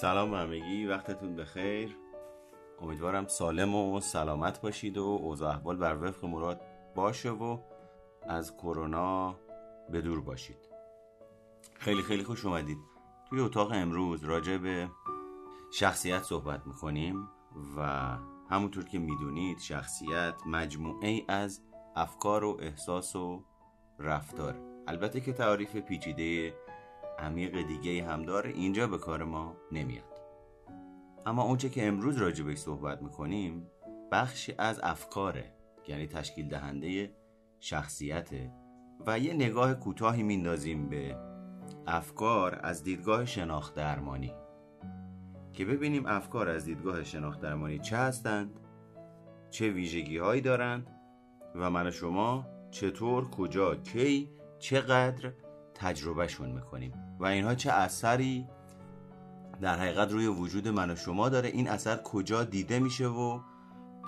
سلام همگی وقتتون بخیر. امیدوارم سالم و سلامت باشید و اوضاع احوال بر وفق مراد باشه و از کرونا به دور باشید. خیلی خیلی خوش اومدید. توی اتاق امروز راجع به شخصیت صحبت می‌کنیم و همونطور که می‌دونید شخصیت مجموعه از افکار و احساس و رفتار. البته که تعریف پیچیده عمیق دیگه هم داره اینجا به کار ما نمیاد. اما اونچه که امروز راجع بهش صحبت می‌کنیم بخشی از افکاره یعنی تشکیل دهنده شخصیته و یه نگاه کوتاهی میندازیم به افکار از دیدگاه شناخت درمانی. که ببینیم افکار از دیدگاه شناخت درمانی چه هستند چه ویژگی هایی دارند و من شما چطور کجا کی چقدر تجربهشون می‌کنیم. و اینها چه اثری در حقیقت روی وجود من و شما داره این اثر کجا دیده میشه و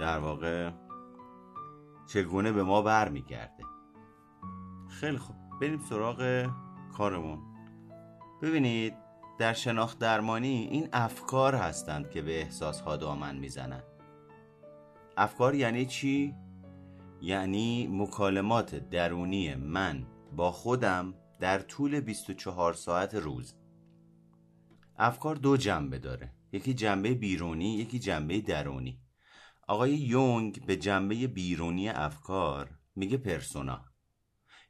در واقع چگونه به ما برمیگرده خیلی خوب. بریم سراغ کارمون. ببینید در شناخت درمانی این افکار هستند که به احساس ها دامن می‌زنند افکار یعنی چی؟ یعنی مکالمات درونی من با خودم در طول 24 ساعت روز. افکار دو جنبه داره. یکی جنبه بیرونی یکی جنبه درونی. آقای یونگ به جنبه بیرونی افکار میگه پرسونا.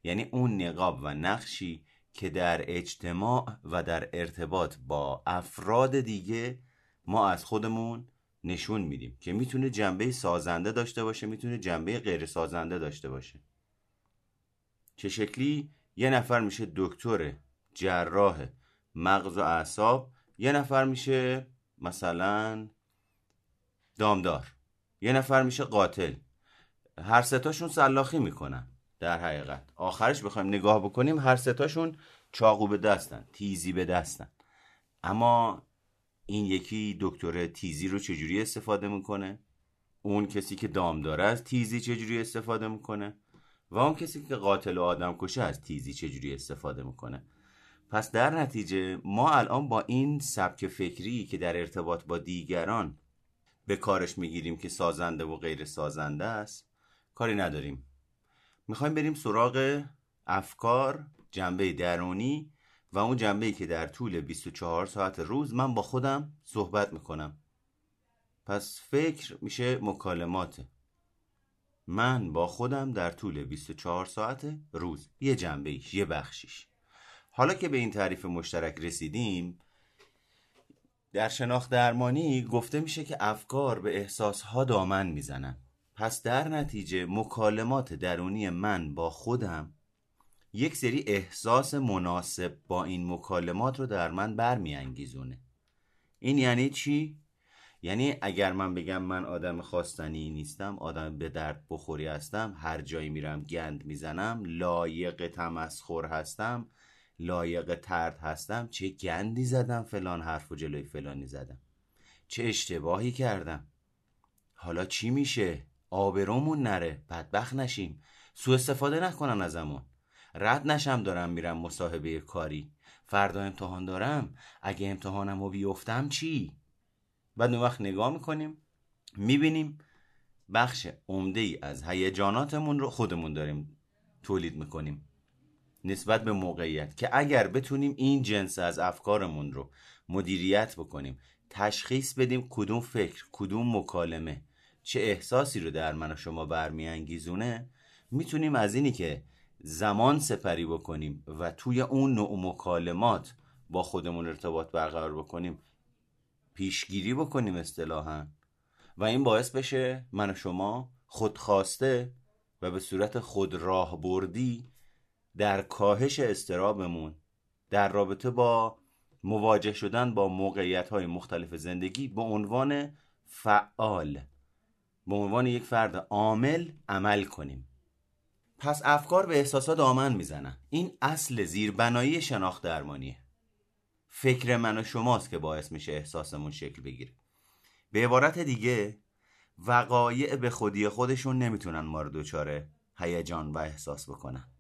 یعنی اون نقاب و نقشی که در اجتماع و در ارتباط با افراد دیگه ما از خودمون نشون میدیم که می‌تونه جنبه سازنده داشته باشه می‌تونه جنبه غیر سازنده داشته باشه. چه شکلی؟ یه نفر میشه دکتر جراح مغز و اعصاب یه نفر میشه مثلا دامدار یه نفر میشه قاتل. هر ستاشون سلاخی می‌کنن در حقیقت. آخرش بخوایم نگاه بکنیم هر ستاشون چاقو به دستن تیزی به دستن. اما این یکی دکتر تیزی رو چجوری استفاده می‌کنه؟ اون کسی که دامدار از تیزی چجوری استفاده می‌کنه؟ و اون کسی که قاتل و آدم کشه از تیزی چجوری استفاده می‌کنه؟ پس در نتیجه ما الان با این سبک فکری که در ارتباط با دیگران به کارش می‌گیریم که سازنده و غیر سازنده است کاری نداریم. می‌خوایم بریم سراغ افکار جنبه درونی و اون جنبه ای که در طول 24 ساعت روز من با خودم صحبت می‌کنم. پس فکر میشه مکالمات. من با خودم در طول 24 ساعت روز یه جنبه ایش یه بخشیش حالا که به این تعریف مشترک رسیدیم در شناخت درمانی گفته میشه که افکار به احساسها دامن می‌زنن. پس در نتیجه مکالمات درونی من با خودم یک سری احساس مناسب با این مکالمات رو در من برمیانگیزونه. این یعنی چی؟ یعنی اگر من بگم من آدم خواستنی نیستم آدم به درد بخوری هستم هر جایی میرم گند می‌زنم لایق تمسخر هستم لایق ترد هستم چه گندی زدم فلان حرف و جلوی فلانی زدم. چه اشتباهی کردم. حالا چی میشه؟ آبرومون نره بدبخت نشیم. سوء استفاده نکنن ازمون. رد نشم دارم میرم مصاحبه کاری. فردا امتحان دارم. اگه امتحانم رو بیفتم چی؟ بعد اون وقت نگاه می‌کنیم می‌بینیم بخش عمده ای از هیجاناتمون رو خودمون داریم تولید می‌کنیم نسبت به موقعیت که اگر بتونیم این جنس از افکارمون رو مدیریت بکنیم تشخیص بدیم کدوم فکر کدوم مکالمه چه احساسی رو در من و شما برمیانگیزونه می‌تونیم از اینی که زمان سپری بکنیم و توی اون نوع مکالمات با خودمون ارتباط برقرار بکنیم پیشگیری بکنیم اصطلاحا. و این باعث بشه من و شما خودخواسته و به صورت خود راه بردی در کاهش استرابمون در رابطه با مواجه شدن با موقعیت های مختلف زندگی به عنوان فعال به عنوان یک فرد عامل عمل کنیم. پس افکار به احساسات آمن می‌زنن. این اصل زیربنایی شناخت درمانیه. فکر من و شماست که باعث میشه احساسمون شکل بگیره. به عبارت دیگه وقایع به خودی خودشون نمی‌تونن ما رو دچار هیجان و احساس بکنن.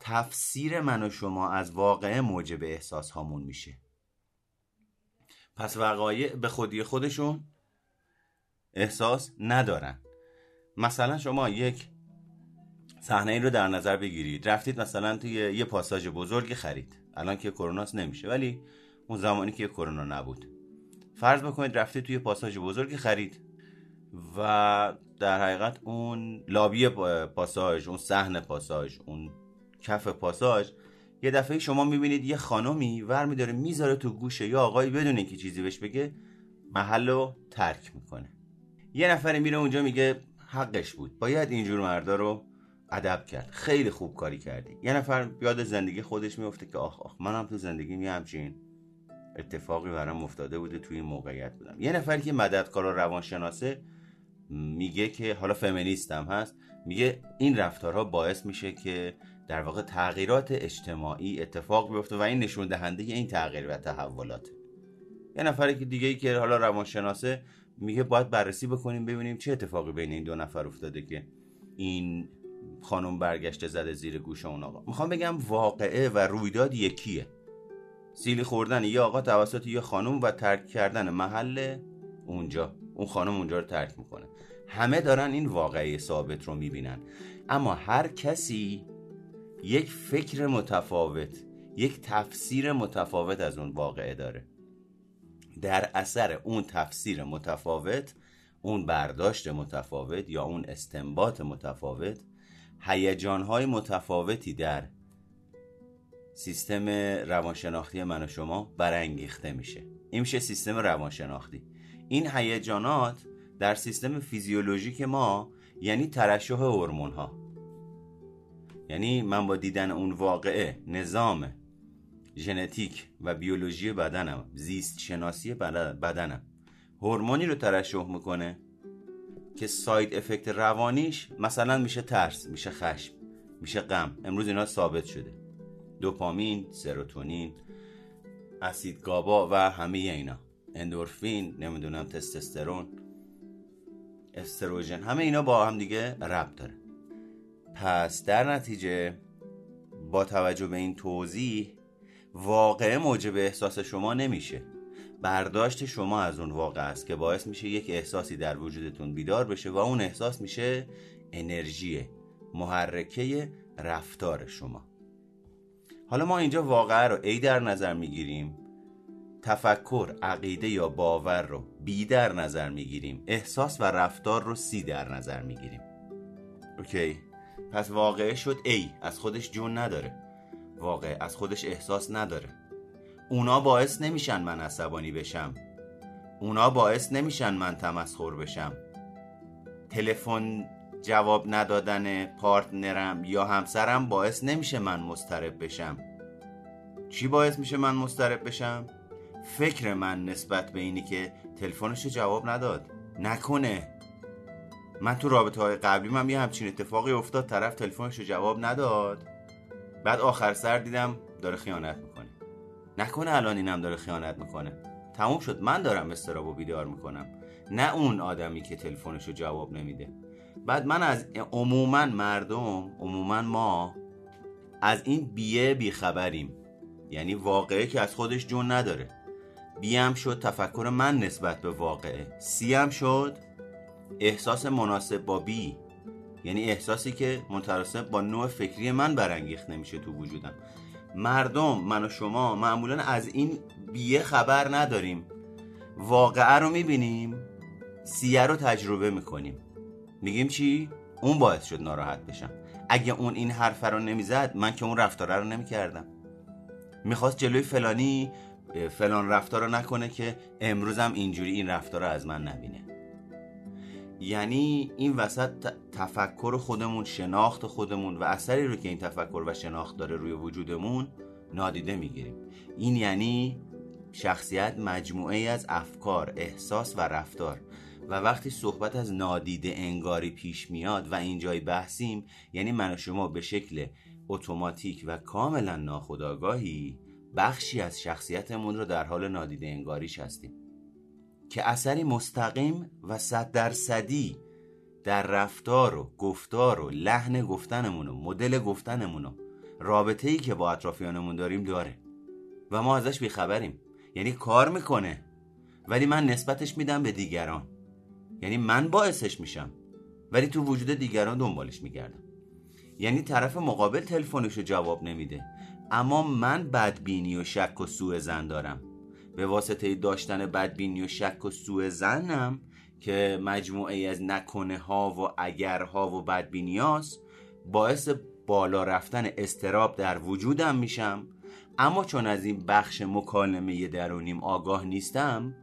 تفسیر من و شما از واقعه موجب احساس هامون میشه. پس وقایع به خودی خودشون احساس ندارن. مثلا شما یک صحنه این رو در نظر بگیرید. رفتید مثلا توی یه پاساژ بزرگی خرید. الان که کروناست نمیشه ولی اون زمانی که کرونا نبود. فرض بکنید رفتید توی پاساژ بزرگی خرید و در حقیقت اون لابی پاساژ اون صحن پاساژ اون کف پاساژ یه دفعه شما می‌بینید یه خانمی ور میداره می‌ذاره تو گوشه یا آقایی بدون اینکه چیزی بهش بگه محل رو ترک می‌کنه. یه نفر میره اونجا میگه حقش بود. باید اینجور مردا رو ادب کرد. خیلی خوب کاری کردی. یه نفر یاد زندگی خودش میفته که آخ آخ منم تو زندگی می همچین اتفاقی برام افتاده بوده توی این موقعیت بودم. یه نفر که مددکار و روانشناسه میگه که حالا فمینیستم هست میگه این رفتارها باعث میشه که در واقع تغییرات اجتماعی اتفاق بیفته و این نشون دهنده این تغییر و تحولات یه نفر که دیگه ای که حالا روانشناسه میگه باید بررسی بکنیم ببینیم چه اتفاقی بین این دو نفر افتاده که این خانم برگشته زده زیر گوش اون آقا. می‌خوام بگم واقعه و رویداد یکیه. سیلی خوردن یه آقا توسط یه خانم و ترک کردن محل اونجا. اون خانم اونجا رو ترک می‌کنه. همه دارن این واقعی ثابت رو می‌بینن. اما هر کسی یک فکر متفاوت یک تفسیر متفاوت از اون واقعه داره. در اثر اون تفسیر متفاوت اون برداشت متفاوت یا اون استنباط متفاوت هیجانهای متفاوتی در سیستم روانشناختی من و شما برانگیخته میشه. این میشه سیستم روانشناختی. این هیجانات در سیستم فیزیولوژیک ما یعنی ترشح هورمون ها یعنی من با دیدن اون واقعه نظام ژنتیک و بیولوژی بدنم زیست شناسی بدنم هورمونی رو ترشح می‌کنه که ساید افکت روانیش مثلا میشه ترس میشه خشم میشه غم. امروز اینا ثابت شده. دوپامین سروتونین اسید گابا و همه اینا. اندورفین نمی‌دونم تستوسترون استروژن. همه اینا با هم دیگه ربط داره. پس در نتیجه با توجه به این توضیح واقعه موجب احساس شما نمیشه. برداشت شما از اون واقع است که باعث میشه یک احساسی در وجودتون بیدار بشه و اون احساس میشه انرژی محرکه رفتار شما. حالا ما اینجا واقعه رو ای در نظر می‌گیریم تفکر عقیده یا باور رو بی در نظر می‌گیریم احساس و رفتار رو سی در نظر می‌گیریم. اوکی؟ پس واقعه شد ای از خودش جون نداره. واقع از خودش احساس نداره. اونا باعث نمیشن من عصبانی بشم. اونا باعث نمیشن من تمسخر بشم. تلفن جواب ندادن پارتنرم یا همسرم باعث نمیشه من مسترب بشم. چی باعث میشه من مسترب بشم؟ فکر من نسبت به اینی که تلفنش جواب نداد. نکنه. من تو رابطه های قبلی من یه همچین اتفاقی افتاد طرف تلفنش جواب نداد. بعد آخر سر دیدم داره خیانت نکنه الان اینم داره خیانت می‌کنه. تموم شد. من دارم استرابو بیدار می‌کنم. نه اون آدمی که تلفنشو جواب نمیده. بعد من از عموما مردم عموما ما از این بیه بیخبریم. یعنی واقعه که از خودش جون نداره. بیم شد تفکر من نسبت به واقعه. سی هم شد احساس مناسب با بی. یعنی احساسی که متراسب با نوع فکری من برانگیخته نمیشه تو وجودم. مردم من و شما معمولا از این بیه خبر نداریم. واقعه رو می‌بینیم سیه رو تجربه می‌کنیم. میگیم چی؟ اون باعث شد ناراحت بشم. اگه اون این حرف رو نمی‌زد من که اون رفتاره رو نمی‌کردم. می‌خواست جلوی فلانی فلان رفتار رو نکنه که امروزم اینجوری این رفتار رو از من نبینه. یعنی این وسط تفکر خودمون شناخت خودمون و اثری رو که این تفکر و شناخت داره روی وجودمون نادیده می‌گیریم. این یعنی شخصیت مجموعه از افکار، احساس و رفتار. و وقتی صحبت از نادیده انگاری پیش میاد و اینجای بحثیم یعنی من و شما به شکل اتوماتیک و کاملا ناخودآگاهی بخشی از شخصیتمون رو در حال نادیده انگاریش هستیم. که اثری مستقیم و صد درصدی در رفتار و گفتار و لحن گفتنمون و مدل گفتنمون و رابطه ای که با اطرافیانمون داریم داره. و ما ازش بیخبریم. یعنی کار می‌کنه. ولی من نسبتش میدم به دیگران. یعنی من باعثش میشم. ولی تو وجود دیگران دنبالش میگردم. یعنی طرف مقابل تلفنشو جواب نمیده. اما من بدبینی و شک و سوء زن دارم. به واسطه داشتن بدبینی و شک و سوء زنم که مجموعه از نکنه ها و اگرها و بدبینی هاست باعث بالا رفتن استراب در وجودم میشم. اما چون از این بخش مکالمه درونیم آگاه نیستم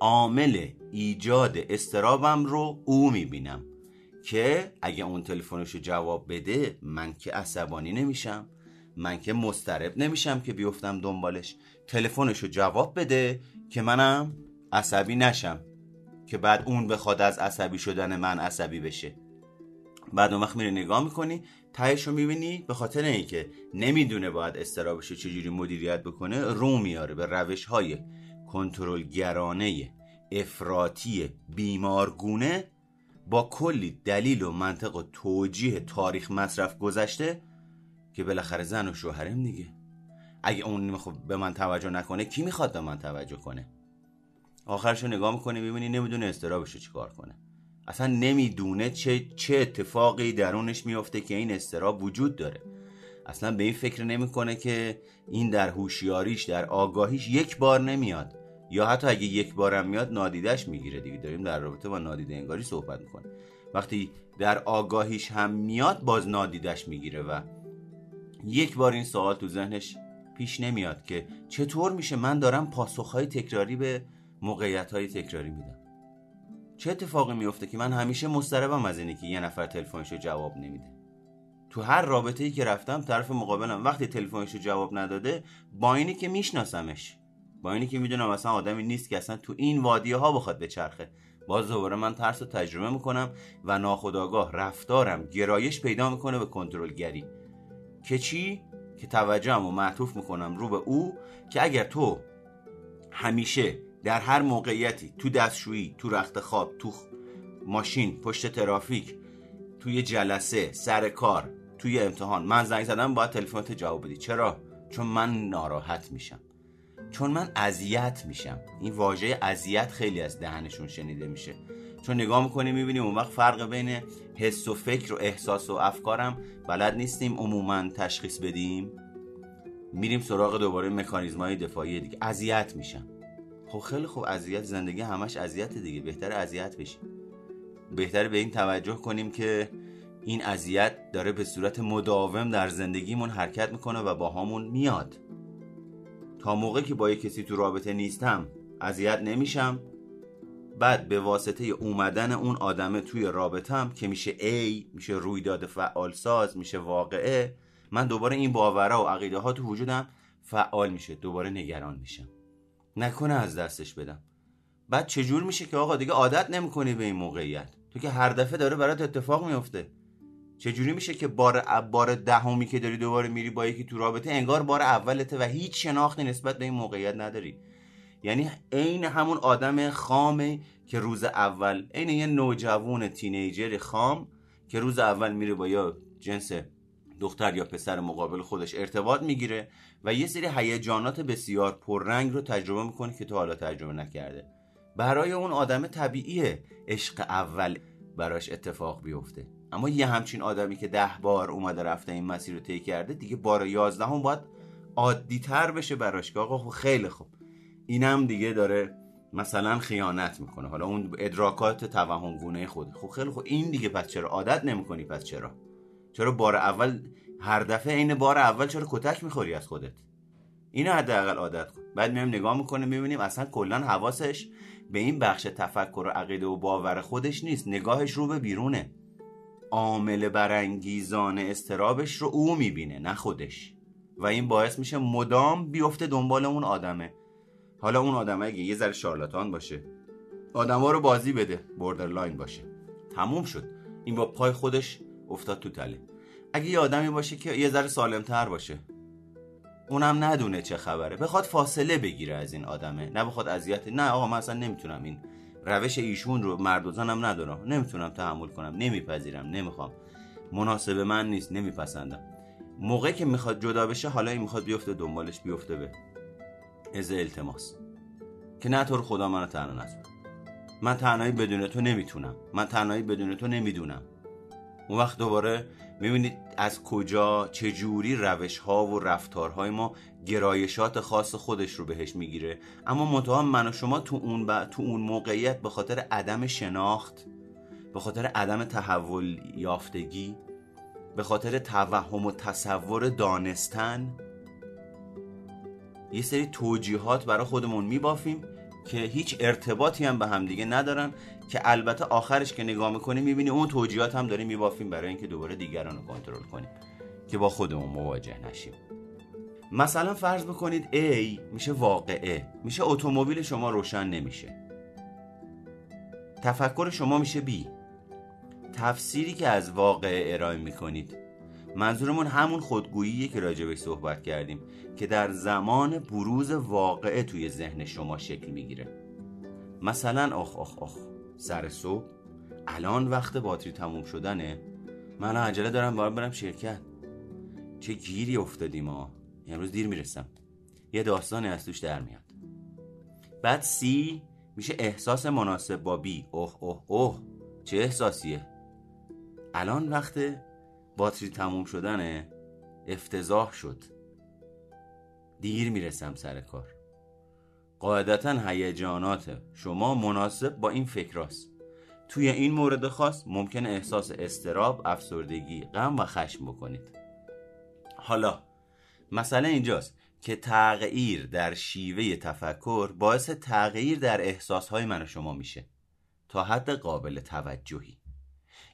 عامل ایجاد استرابم رو او می‌بینم که اگه اون تلفنشو جواب بده من که عصبانی نمیشم من که مسترب نمیشم که بیفتم دنبالش. تلفنشو جواب بده که منم عصبی نشم که بعد اون بخواد از عصبی شدن من عصبی بشه. بعد اون وقت میره نگاه می‌کنی تهش می‌بینی به خاطر اینکه نمی‌دونه باید استرابش چجوری مدیریت بکنه رو میاره به روش های کنترلگرانه افراطی بیمارگونه با کلی دلیل و منطق و توجیه تاریخ مصرف گذشته که بالاخره زن و شوهرم دیگه. اگه اون به من توجه نکنه کی می‌خواد به من توجه کنه؟ آخرشو نگاه می‌کنه می‌بینی نمی‌دونه استرابشو چیکار کنه. اصلا نمی‌دونه چه, چه اتفاقی درونش میفته که این استراب وجود داره. اصلا به این فکر نمی‌کنه که این در هوشیاریش در آگاهیش یک بار نمیاد. یا حتی اگه یک بارم میاد نادیدش می‌گیره دیگه. داریم در رابطه با نادیده انگاری صحبت می‌کنه وقتی در آگاهیش هم میاد باز نادیدش می‌گیره و یک بار این سوال تو ذهنش پیش نمیاد که چطور میشه من دارم پاسخهای تکراری به موقعیت های تکراری میدم. چه اتفاقی میفته که من همیشه مستربم از اینه که یه نفر تلفنشو جواب نمیده؟ تو هر رابطه ای که رفتم طرف مقابلم وقتی تلفنشو جواب نداده با اینی که میشناسمش با اینی که می‌دونم اصلا آدمی نیست که اصلا تو این وادیه ها بخواد بچرخه باز دوباره من ترس رو تجربه می‌کنم و ناخداگاه رفتارم گرایش پیدا می‌کنه به کنترلگری. که چی؟ که توجهم و معطوف می‌کنم رو به او که اگر تو همیشه در هر موقعیتی تو دستشویی تو رخت خواب تو ماشین پشت ترافیک توی جلسه سر کار توی امتحان من زنگ زدم باید تلفنت جواب بدی. چرا؟ چون من ناراحت میشم. چون من اذیت میشم. این واژه اذیت خیلی از دهنشون شنیده میشه. چون نگاه می‌کنیم می‌بینیم اون وقت فرق بین حس و فکر و احساس و افکارم بلد نیستیم عموما تشخیص بدیم. میریم سراغ دوباره مکانیزم های دفاعی دیگه. اذیت میشم. خب خیلی خوب اذیت زندگی همش اذیت دیگه. بهتر اذیت بشیم. بهتر به این توجه کنیم که این اذیت داره به صورت مداوم در زندگیمون حرکت می‌کنه و با همون میاد. تا موقعی که با یه کسی تو رابطه نیستم اذیت نمیشم. بعد به واسطه اومدن اون آدمه توی رابطم که میشه ای میشه رویداد فعال ساز میشه واقعه من دوباره این باورها و عقیده ها تو وجودم فعال میشه دوباره نگران میشم. نکنه از دستش بدم. بعد چجور میشه که آقا دیگه عادت نمی‌کنی به این موقعیت؟ تو که هر دفعه داره برات اتفاق میفته چجوری میشه که بار بار دهمی که داری دوباره میری با یکی تو رابطه انگار بار اولته و هیچ شناختی نسبت به این موقعیت نداری؟ یعنی عین همون آدم خامه که روز اول عین یه نوجوان تینیجر خام که روز اول میره با یا جنس دختر یا پسر مقابل خودش ارتباط می‌گیره و یه سری هیجانات بسیار پررنگ رو تجربه می‌کنه که تو حالا تجربه نکرده. برای اون آدم طبیعیه عشق اول براش اتفاق بیفته. اما یه همچین آدمی که ده بار اومده رفته این مسیر رو طی کرده دیگه بار یازدهم باید عادی تر بشه براش که آقا خیلی خوب. اینم دیگه داره مثلا خیانت می‌کنه. حالا اون ادراکات توهم گونه خود. خب خیلی خوب این دیگه پس چرا؟ عادت نمی‌کنی پس چرا؟ چرا بار اول هر دفعه این بار اول چرا کتک می‌خوری از خودت؟ اینو حداقل عادت کن. بعد میایم نگاه می‌کنه می‌بینیم اصلا کلا حواسش به این بخش تفکر و عقیده و باور خودش نیست. نگاهش رو به بیرونه. عامل برانگیزان استرابش رو او می‌بینه نه خودش. و این باعث میشه مدام بیفته دنبال اون آدمه. حالا اون آدمه اگه یه ذره شارلاتان باشه آدما رو بازی بده borderline باشه. تموم شد. این با پای خودش افتاد تو تله. اگه یه آدمی باشه که یه ذره سالمتر باشه. اونم ندونه چه خبره. بخواد فاصله بگیره از این آدمه. نه بخواد اذیت نه آقا من اصلا نمی‌تونم. این روش ایشون رو مرد و زنم ندارم. نمی‌تونم تحمل کنم. نمیپذیرم. نمی‌خوام. مناسب من نیست. نمیپسندم. موقعی که می‌خواد جدا بشه حالا این می‌خواد بیفته دنبالش بیفته به. از التماس. که نه تو خدا منو تنها نذار. من تنهایی بدون تو نمی‌تونم. من تنهایی بدون تو نمی‌دونم. اون وقت دوباره می‌بینید از کجا چجوری روش ها و رفتارهای ما گرایشات خاص خودش رو بهش می‌گیره. اما منتها من و شما تو اون, ب... تو اون موقعیت به خاطر عدم شناخت به خاطر عدم تحول یافتگی به خاطر توهم و تصور دانستن یه سری توجیهات برای خودمون میبافیم که هیچ ارتباطی هم به همدیگه ندارن که البته آخرش که نگاه می‌کنیم می‌بینی اون توجیهات هم داریم میبافیم برای اینکه دوباره دیگران رو کنترل کنیم که با خودمون مواجه نشیم. مثلا فرض بکنید A میشه واقعه میشه اتومبیل شما روشن نمیشه. تفکر شما میشه B. تفسیری که از واقعه ارائه می‌کنید منظورمون همون خودگوییه که راجبش صحبت کردیم که در زمان بروز واقعه توی ذهن شما شکل می‌گیره. مثلا آخ آخ آخ سر صبح. الان وقت باتری تموم شدنه. من عجله دارم باید برم شرکت. چه گیری افتادیم ما امروز دیر می‌رسم. یه داستانی از توش در میاد. بعد سی میشه احساس مناسب با بی اوه اوه اوه. چه احساسیه؟ الان وقت باتری تموم شدنه افتضاح شد. دیر می‌رسم سر کار. قاعدتا هیجانات شما مناسب با این فکراست توی این مورد خاص ممکنه احساس استراب، افسردگی، غم و خشم بکنید. حالا مسئله اینجاست که تغییر در شیوه تفکر باعث تغییر در احساسهای من و شما میشه. تا حد قابل توجهی.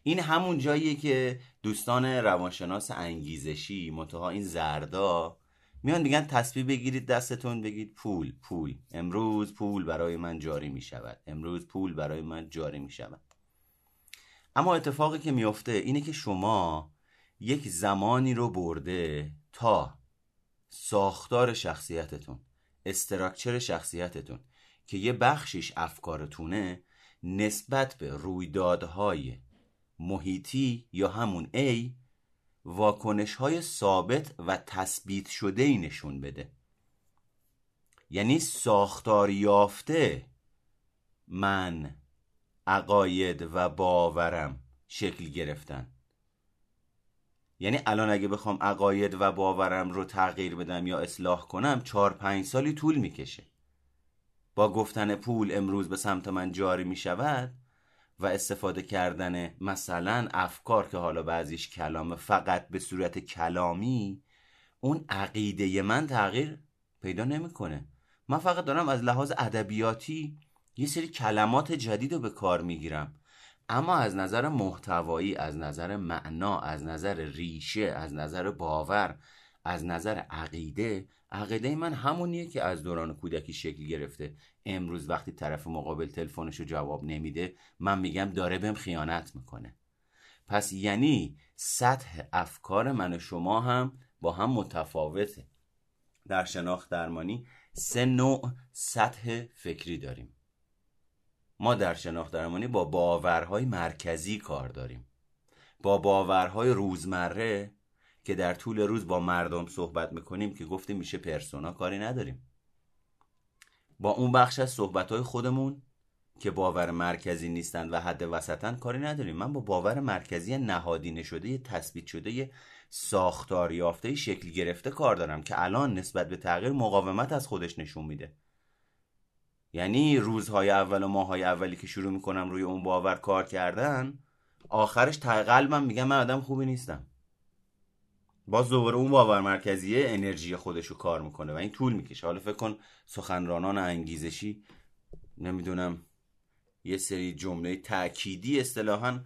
این همون جاییه که دوستان روانشناس انگیزشی منتها این زردا میان میگن تصویر بگیرید دستتون بگید پول پول. امروز پول برای من جاری می شود امروز پول برای من جاری می شود اما اتفاقی که میفته اینه که شما یک زمانی رو برده تا ساختار شخصیتتون استراکچر شخصیتتون که یه بخشش افکارتونه نسبت به رویدادهای محیطی یا همون A واکنش های ثابت و تثبیت شده ای نشون بده. یعنی ساختار یافته من عقاید و باورم شکل گرفتن. یعنی الان اگه بخوام عقاید و باورم رو تغییر بدم یا اصلاح کنم چهار پنج سالی طول می‌کشه. با گفتن پول امروز به سمت من جاری می شود و استفاده کردن مثلا افکار که حالا بعضیش کلامه فقط به صورت کلامی اون عقیده من تغییر پیدا نمی‌کنه. من فقط دارم از لحاظ ادبیاتی یه سری کلمات جدید رو به کار می‌گیرم. اما از نظر محتوایی از نظر معنا از نظر ریشه از نظر باور از نظر عقیده عقیده من همونیه که از دوران کودکی شکل گرفته. امروز وقتی طرف مقابل تلفنش رو جواب نمیده من میگم داره بهم خیانت می‌کنه. پس یعنی سطح افکار من و شما هم با هم متفاوته. در شناخت درمانی سه نوع سطح فکری داریم. ما در شناخت درمانی با باورهای مرکزی کار داریم. با باورهای روزمره که در طول روز با مردم صحبت می‌کنیم که گفتیم میشه پرسونا کاری نداریم. با اون بخش از صحبت خودمون که باور مرکزی نیستند و حد وسطن کاری نداریم. من با باور مرکزی نهادینه شده تثبیت شده ساختار یافته شکل گرفته کار دارم که الان نسبت به تغییر مقاومت از خودش نشون میده. یعنی روزهای اول و ماهای اولی که شروع می‌کنم روی اون باور کار کردن آخرش قلبم میگم من آدم خوبی نیستم. باز دوباره اون باور مرکزیه انرژی خودش رو کار می‌کنه و این طول می‌کشه. حالا فکر کن سخنرانان انگیزشی نمی‌دونم یه سری جمله تأکیدی اصطلاحا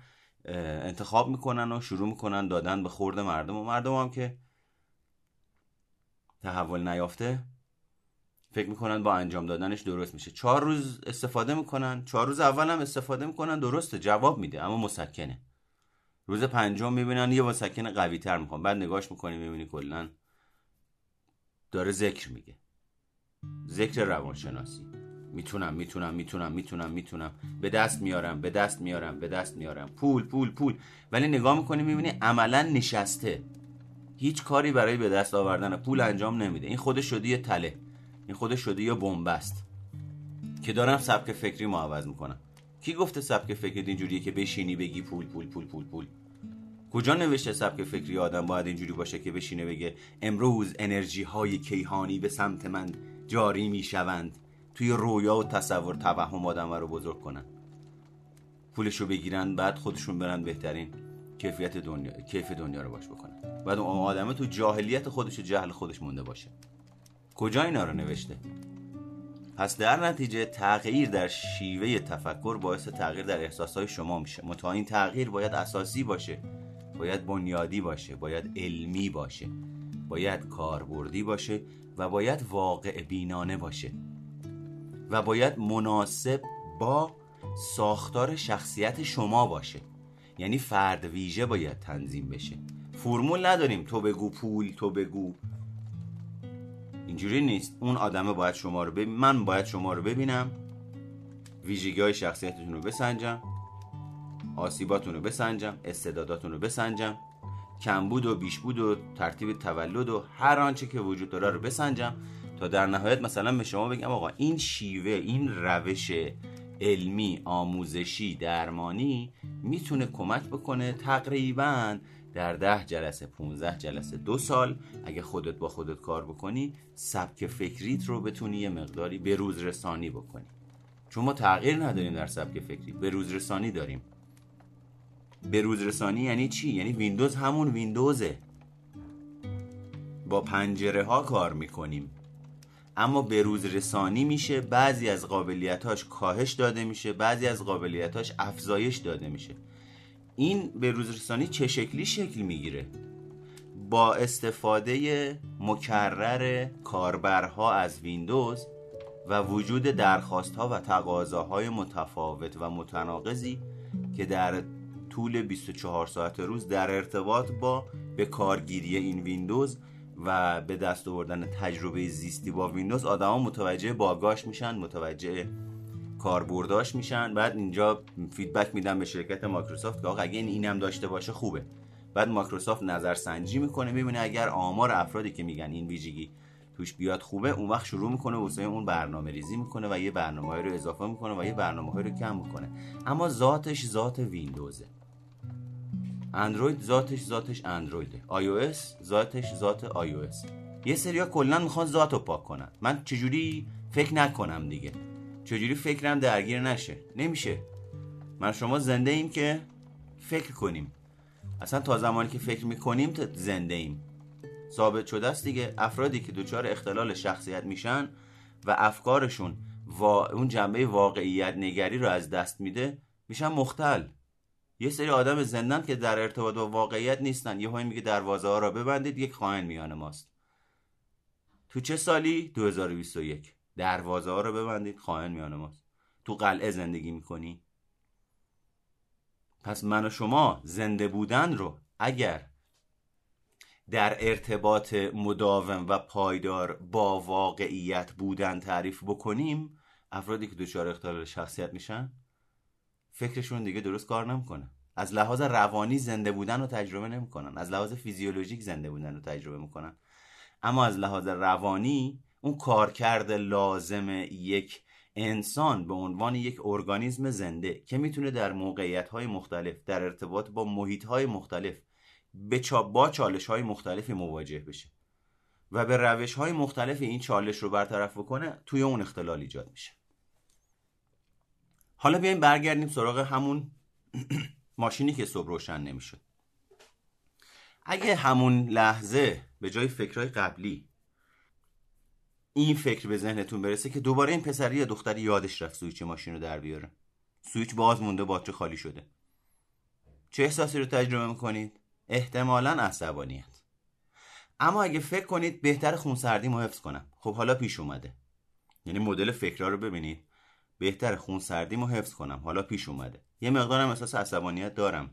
انتخاب می‌کنن و شروع می‌کنن دادن به خورد مردم و مردم هم که تحول نیافته فکر می‌کنن با انجام دادنش درست میشه. چهار روز استفاده می‌کنن چهار روز اول هم استفاده می‌کنن درسته جواب میده اما مسکنه. روز پنجم می‌بینن یه مسکن قوی تر می‌خوام. بعد نگاش می‌کنی می‌بینی کلا داره ذکر میگه. ذکر روانشناسی. می‌تونم می‌تونم می‌تونم می‌تونم می‌تونم. به دست میارم به دست میارم به دست میارم. پول پول پول. ولی نگاه می‌کنی می‌بینی عملا نشسته. هیچ کاری برای به دست آوردن پول انجام نمیده. این خودش شده یه تله. این خودش شده یه بنبست. که دارم سبک فکری ما عوض می‌کنم. کی گفته سبک فکری اینجوریه که بشینی بگی پول پول پول پول پول؟ کجا نوشته سبک فکری آدم باید اینجوری باشه که بشینه بگه امروز انرژی های کیهانی به سمت من جاری می‌شوند توی رویا و تصور توهم آدم رو بزرگ کنن. پولشو بگیرن بعد خودشون برن بهترین کیفیت دنیا کیف دنیا رو باش بکنن. بعد اون آدمه تو جاهلیت خودش و جهل خودش مونده باشه. کجا اینا رو نوشته؟ پس در نتیجه تغییر در شیوه تفکر باعث تغییر در احساسهای شما میشه. متا این تغییر باید اساسی باشه. باید بنیادی باشه باید علمی باشه باید کاربردی باشه و باید واقع بینانه باشه و باید مناسب با ساختار شخصیت شما باشه. یعنی فرد ویژه باید تنظیم بشه. فرمول نداریم تو بگو پول تو بگو. اینجوری نیست. اون آدمه باید شما رو ببین من باید شما رو ببینم ویژگی های شخصیتتون رو بسنجم. آسیباتون رو بسنجم استعداداتون رو بسنجم. کمبود و بیشبود و ترتیب تولد و هر آنچه که وجود داره رو بسنجم. تا در نهایت مثلا به شما بگم آقا این شیوه این روش علمی آموزشی درمانی می‌تونه کمک بکنه تقریبا در ده جلسه 15 جلسه دو سال اگه خودت با خودت کار بکنی سبک فکریت رو بتونی یه مقداری به روز رسانی بکنی. چون ما تغییر نداریم در سبک فکری به روز رسانی داریم. به روز یعنی چی؟ یعنی ویندوز همون ویندوزه. با پنجره ها کار می‌کنیم. اما به روز میشه بعضی از قابلیتاش کاهش داده میشه بعضی از قابلیتاش افزایش داده میشه. این به روز چه شکلی شکل می‌گیره؟ با استفاده مکرر کاربرها از ویندوز و وجود درخواست ها و تقاضاهای متفاوت و متناقضی که در طول 24 ساعت روز در ارتباط با به کارگیری این ویندوز و به دست آوردن تجربه زیستی با ویندوز آدما متوجه باگاش میشن متوجه کاربرداش میشن. بعد اینجا feedback میدن به شرکت مایکروسافت که آقا اگه این اینم داشته باشه خوبه. بعد مایکروسافت نظر سنجی می‌کنه می‌بینه اگر آمار افرادی که میگن این ویژگی توش بیاد خوبه اون وقت شروع می‌کنه واسه اون برنامه ریزی می‌کنه و یه برنامه رو اضافه می‌کنه و یه برنامه رو کم می‌کنه. اما ذاتش ذات ویندوزه. اندروید ذاتش ذاتش اندرویده. آی او اس ذاتش ذات آی او اس یه سریا کلا می‌خوان ذاتو پاک کنن. من چجوری فکر نکنم دیگه. چجوری فکرم درگیر نشه. نمیشه. من شما زنده ایم که فکر کنیم. اصلا تا زمانی که فکر می‌کنیم زنده ایم. ثابت شده است دیگه افرادی که دچار اختلال شخصیت میشن و افکارشون و اون جنبه واقعیت نگری رو از دست میده میشن مختل. یه سری آدم زندن که در ارتباط با واقعیت نیستن. یه میگه دروازه ها را ببندید یک خواهن میان ماست. تو چه سالی؟ 2021 دروازه ها رو ببندید خواهن میان ماست. تو قلعه زندگی می‌کنی؟ پس من و شما زنده بودن رو اگر در ارتباط مداوم و پایدار با واقعیت بودن تعریف بکنیم افرادی که دچار اختلال شخصیت میشن فکرشون دیگه درست کار نمی‌کنه. از لحاظ روانی زنده بودن رو تجربه نمی‌کنن. از لحاظ فیزیولوژیک زنده بودن رو تجربه می‌کنن. اما از لحاظ روانی اون کارکرد لازم یک انسان به عنوان یک ارگانیسم زنده که می‌تونه در موقعیت های مختلف در ارتباط با محیط های مختلف به با چالش های مختلفی مواجه بشه و به روش های مختلف این چالش رو برطرف بکنه توی اون اختلال ایجاد میشه. حالا بیایم برگردیم سراغ همون ماشینی که صبح روشن نمی‌شد. اگه همون لحظه به جای فکرهای قبلی این فکر به ذهنتون برسه که دوباره این پسری یا دختری یادش رفت سویچ ماشین رو در بیاره. سویچ باز مونده باچه خالی شده. چه احساسی رو تجربه می‌کنید؟ احتمالا عصبانیت اما اگه فکر کنید بهتر خونسردی رو حفظ کنم. خب حالا پیش اومده. یعنی مدل فکرها رو ببینید. بهتر خون سردیمو حفظ کنم. حالا پیش اومده. یه مقدارم احساس عصبانیت دارم.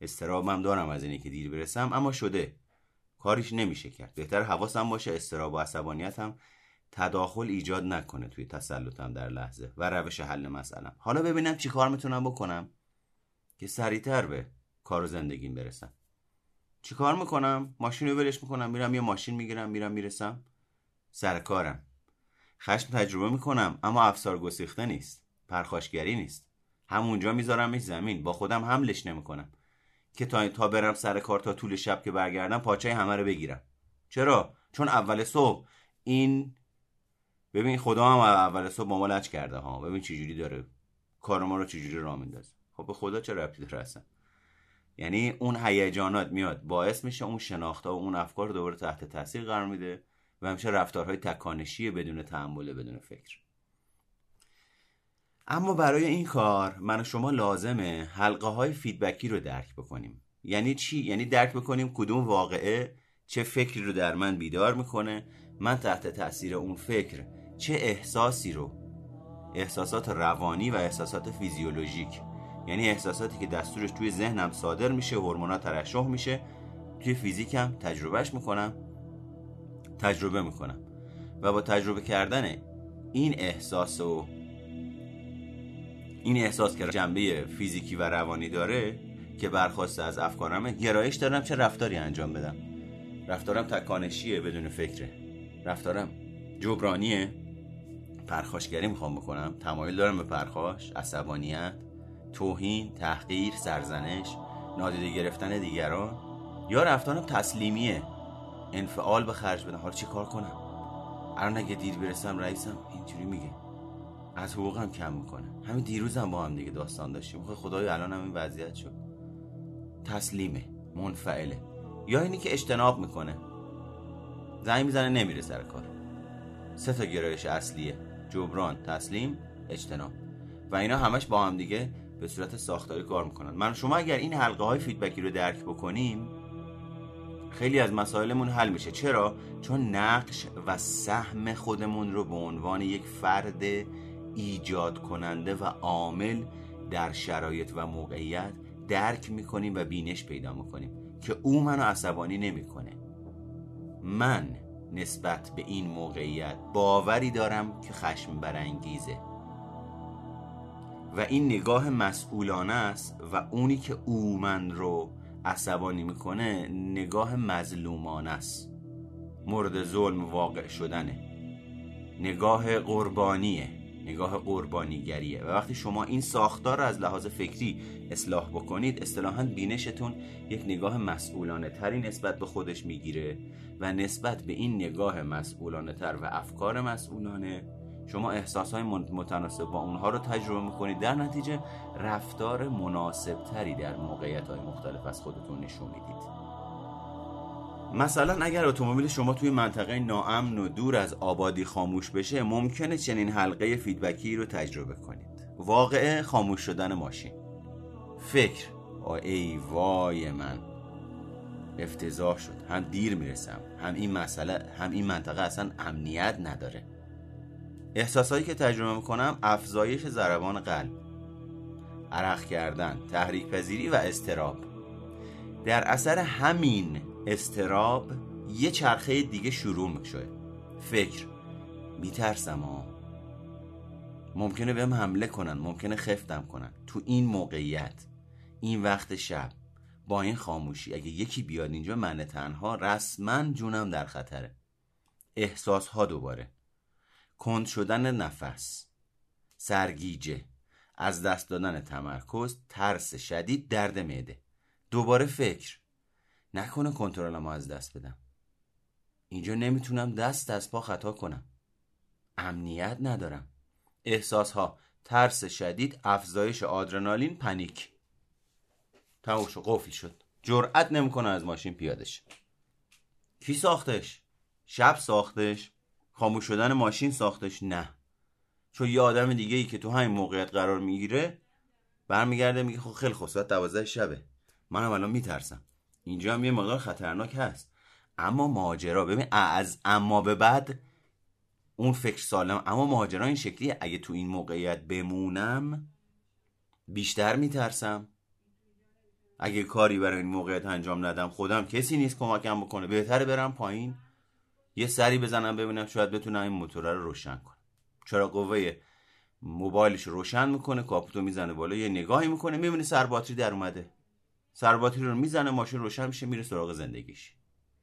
استرابم دارم از اینه که دیر برسم اما شده. کاریش نمیشه کرد. بهتر حواسم باشه استراب و عصبانیتم تداخل ایجاد نکنه توی تسلطم در لحظه و روش حل مسئله حالا ببینم چی کار می‌تونم بکنم که سریعتر به کار و زندگیم برسم. چی کار می‌کنم؟ ماشین رو ولش می‌کنم میرم یه ماشین می‌گیرم میرم می‌رسم. سر کارم. خشم تجربه می‌کنم اما افسار گسیخته نیست. پرخاشگری نیست. همونجا میذارمش زمین. با خودم حملش نمی‌کنم. که تا تا برم سر کار تا طول شب که برگردم پاچه همه رو بگیرم. چرا؟ چون اول صبح این ببین خدا هم اول صبح با ما لچ کرده ها. ببین چجوری داره کار ما رو چجوری راه میندازه. خب به خدا چه ربطی داره اصلا؟ یعنی اون هیجانات میاد. باعث میشه اون شناخته و اون افکار دوباره تحت تاثیر قرار میده. و همیشه رفتارهای تکانشی بدون تحمل بدون فکر. اما برای این کار من و شما لازمه حلقه های فیدبکی رو درک بکنیم. یعنی چی؟ یعنی درک بکنیم کدوم واقعه چه فکری رو در من بیدار می‌کنه من تحت تاثیر اون فکر چه احساسی رو؟ احساسات روانی و احساسات فیزیولوژیک. یعنی احساساتی که دستورش توی ذهنم صادر میشه هورمونا ترشح میشه توی فیزیکم تجربهش می‌کنم. تجربه می‌کنم. و با تجربه کردن این احساس و این احساس که جنبه فیزیکی و روانی داره که برخواسته از افکارمه گرایش دارم چه رفتاری انجام بدم. رفتارم تکانشیه بدون فکره. رفتارم جبرانیه. پرخاشگری می‌خوام بکنم. تمایل دارم به پرخاش عصبانیت توهین تحقیر سرزنش نادیده گرفتن دیگران یا رفتارم تسلیمیه. انفعال به خرج بدم. حالا چی کار کنم؟ الان اگه دیر برسم رئیسم اینجوری میگه. از حقوقم کم می‌کنه. همین دیروزم با هم دیگه داستان داشتیم. خب خدای الان هم این وضعیت شد. تسلیمه. منفعله. یا اینی که اجتناب می‌کنه. زنگ می‌زنه نمیره سر کار. سه تا گرایش اصلیه. جبران تسلیم اجتناب. و اینا همش با هم دیگه به صورت ساختاری کار می‌کنن. من شما اگر این حلقه های فیدبکی رو درک بکنیم خیلی از مسائلمون حل میشه. چرا؟ چون نقش و سهم خودمون رو به عنوان یک فرد ایجاد کننده و عامل در شرایط و موقعیت درک می‌کنیم و بینش پیدا می‌کنیم که او منو عصبانی نمی‌کنه. من نسبت به این موقعیت باوری دارم که خشم برانگیزه. و این نگاه مسئولانه است و اونی که او من رو عصبانی می‌کنه نگاه مظلومانه است. مورد ظلم واقع شدنه. نگاه قربانیه نگاه قربانیگریه. و وقتی شما این ساختار رو از لحاظ فکری اصلاح بکنید اصطلاحا بینشتون یک نگاه مسئولانه تری نسبت به خودش می‌گیره و نسبت به این نگاه مسئولانه تر و افکار مسئولانه شما احساس های متناسب با اونها رو تجربه می‌کنید. در نتیجه رفتار مناسب تری در موقعیت های مختلف از خودتون نشون می‌دید. مثلا اگر اتومبیل شما توی منطقه ناامن و دور از آبادی خاموش بشه ممکنه چنین حلقه فیدبکی رو تجربه کنید. واقعه خاموش شدن ماشین. فکر. ای وای من. افتضاح شد. هم دیر می‌رسم. هم این مسئله هم این منطقه اصلا امنیت نداره. احساسایی که تجربه می‌کنم افزایش ضربان قلب عرق کردن تحریک پذیری و استراب در اثر همین استراب یه چرخه دیگه شروع میشه. فکر. میترسم ها ممکنه بهم حمله کنن ممکنه خفتم کنن. تو این موقعیت این وقت شب با این خاموشی اگه یکی بیاد اینجا من تنها رسما جونم در خطره. احساس ها دوباره. کند شدن نفس. سرگیجه. از دست دادن تمرکز ترس شدید درد معده. دوباره فکر. نکنه کنترلمو از دست بدم. اینجا نمی‌تونم دست از پا خطا کنم. امنیت ندارم. احساس ها ترس شدید افزایش آدرنالین پنیک. تموم قفل شد. جرأت نمی‌کنه از ماشین پیادش کی ساختش؟ شب ساختش. خاموش شدن ماشین ساختش نه. چون یه آدم دیگه ای که تو همین موقعیت قرار می‌گیره برمیگرده میگه خب خیلی خوب ساعت دوازده شبه. منم الان میترسم. اینجا هم یه مقدار خطرناک هست. اما ماجرا ببین از اما به بعد اون فکر سالم اما ماجرا این شکلی اگه تو این موقعیت بمونم بیشتر میترسم. اگه کاری برای این موقعیت انجام ندم خودم کسی نیست کمکم بکنه. بهتره برم پایین. یه سری بزنم ببینم شاید بتونم این موتور رو روشن کنم. چرا قوه موبایلش روشن می‌کنه کاپوتو می‌زنه بالا یه نگاهی می‌کنه می‌بینه سر باتری در اومده. سرباتری رو می‌زنه ماشین روشن میشه میره سراغ زندگیش.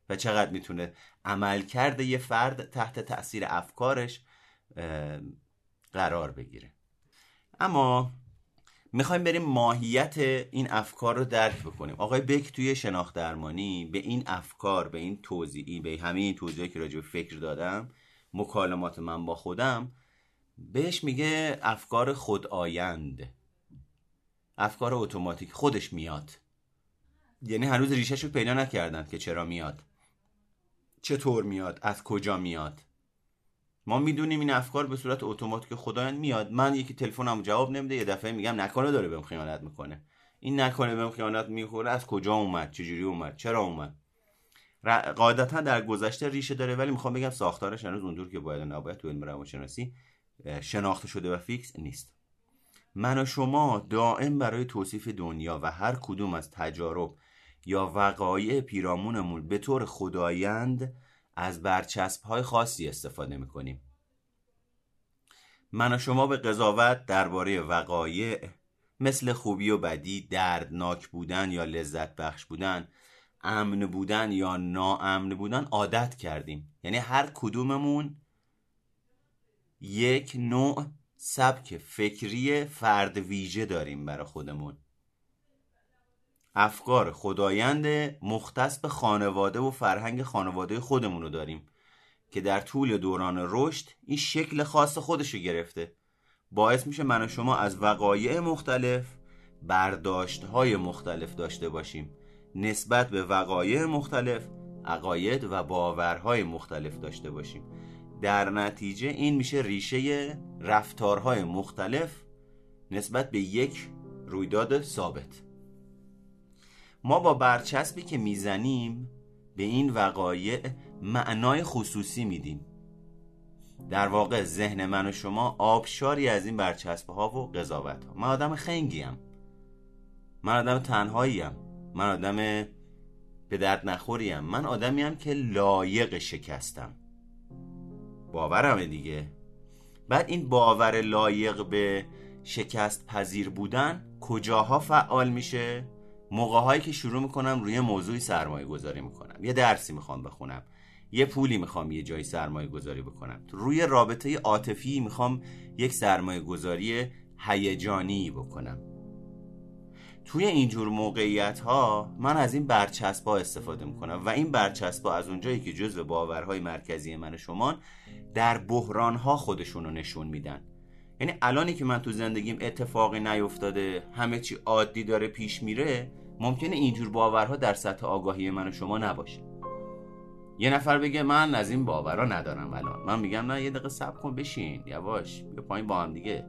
و چقدر می‌تونه عمل کرده یه فرد تحت تاثیر افکارش قرار بگیره. اما می‌خوایم بریم ماهیت این افکار رو درک بکنیم. آقای بک توی شناخت درمانی به این افکار به این توضیحی به همه این توضیحی که راجع به فکر دادم مکالمات من با خودم بهش میگه افکار خودآیند. افکار اتوماتیک خودش میاد. یعنی هنوز ریشهش رو پیدا نکردن که چرا میاد. چطور میاد؟ از کجا میاد؟ ما می‌دونیم این افکار به صورت اتوماتیک خدایان میاد. من یکی تلفنم جواب نمیده یه دفعه میگم نکنه داره بهم خیانت می‌کنه. این نکنه بهم خیانت می‌خوره از کجا اومد؟ چجوری اومد؟ چرا اومد؟ قاعدتا در گذشته ریشه داره ولی می‌خوام بگم ساختارش هنوز اونجور که باید نباید تو علم روانشناسی شناخته شده و فیکس نیست. من و شما دائم برای توصیف دنیا و هر کدوم از تجارب یا وقایع پیرامونمون به طور خدایند از برچسب های خاصی استفاده می‌کنیم. من و شما به قضاوت درباره وقایع مثل خوبی و بدی دردناک بودن یا لذت بخش بودن امن بودن یا ناامن بودن عادت کردیم. یعنی هر کدوممون یک نوع سبک فکری فرد ویژه داریم برای خودمون. افکار خدایند مختص به خانواده و فرهنگ خانواده خودمون رو داریم که در طول دوران رشد این شکل خاص خودشو گرفته. باعث میشه من و شما از وقایع مختلف برداشت های مختلف داشته باشیم. نسبت به وقایع مختلف عقاید و باورهای مختلف داشته باشیم. در نتیجه این میشه ریشه رفتارهای مختلف نسبت به یک رویداد ثابت. ما با برچسبی که می‌زنیم به این وقایع معنای خصوصی میدیم. در واقع ذهن من و شما آبشاری از این برچسب ها و قضاوت ها من آدم خنگیم. من آدم تنهاییم. من آدم به درد نخوریم. من آدمیم که لایق شکستم. باورمه دیگه. بعد این باور لایق به شکست پذیر بودن کجاها فعال میشه؟ موقع که شروع می‌کنم روی موضوعی سرمایه گذاری می‌کنم. یه درسی می‌خوام بخونم. یه پولی می‌خوام یه جایی سرمایه گذاری بکنم. روی رابطه عاطفی می‌خوام یک سرمایه گذاری هیجانی بکنم. توی اینجور موقعیت ها من از این برچسب ها استفاده می‌کنم و این برچسب ها از اونجایی که جزو باورهای مرکزی من شما در بحران ها خودشون رو نشون میدن. یعنی الانی که من تو زندگیم اتفاقی نیفتاده همه چی عادی داره پیش میره ممکنه اینجور باورها در سطح آگاهی من و شما نباشه. یه نفر بگه من از این باورها ندارم الان. من میگم نه یه دقیقه صبر کن بشین. یواش بیا پایین با هم دیگه.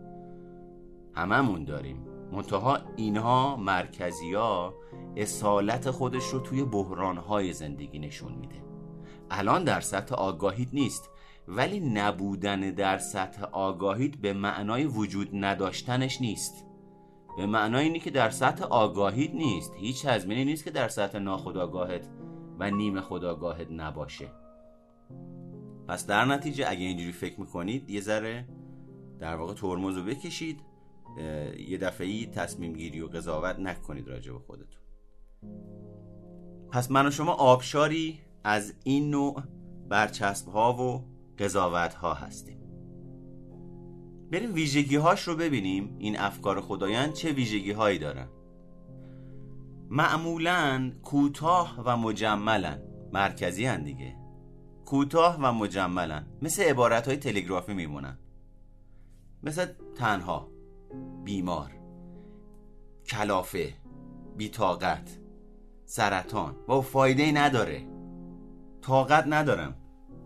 هممون داریم. منتها اینها مرکزی ها اصالت خودش رو توی بحرانهای زندگی نشون میده. الان در سطح آگاهیت نیست ولی نبودن در سطح آگاهیت به معنای وجود نداشتنش نیست. به معنای اینی که در سطح آگاهیت نیست. هیچ تضمینی نیست که در سطح ناخداگاهت و نیم خداگاهت نباشه. پس در نتیجه اگه اینجوری فکر می‌کنید یه ذره در واقع ترمز رو بکشید. یه دفعی تصمیم گیری و قضاوت نکنید راجع به خودتون. پس من و شما آبشاری از این نوع برچسب ها و قضاوت ها هستیم. بریم ویژگی هاش رو ببینیم این افکار خدایان چه ویژگی هایی دارن. معمولا کوتاه و مجملن مرکزی هن دیگه. کوتاه و مجملن مثل عبارت های تلگرافی میمونن. مثل تنها بیمار کلافه بیتاقت سرطان. با فایده ای نداره. طاقت ندارم.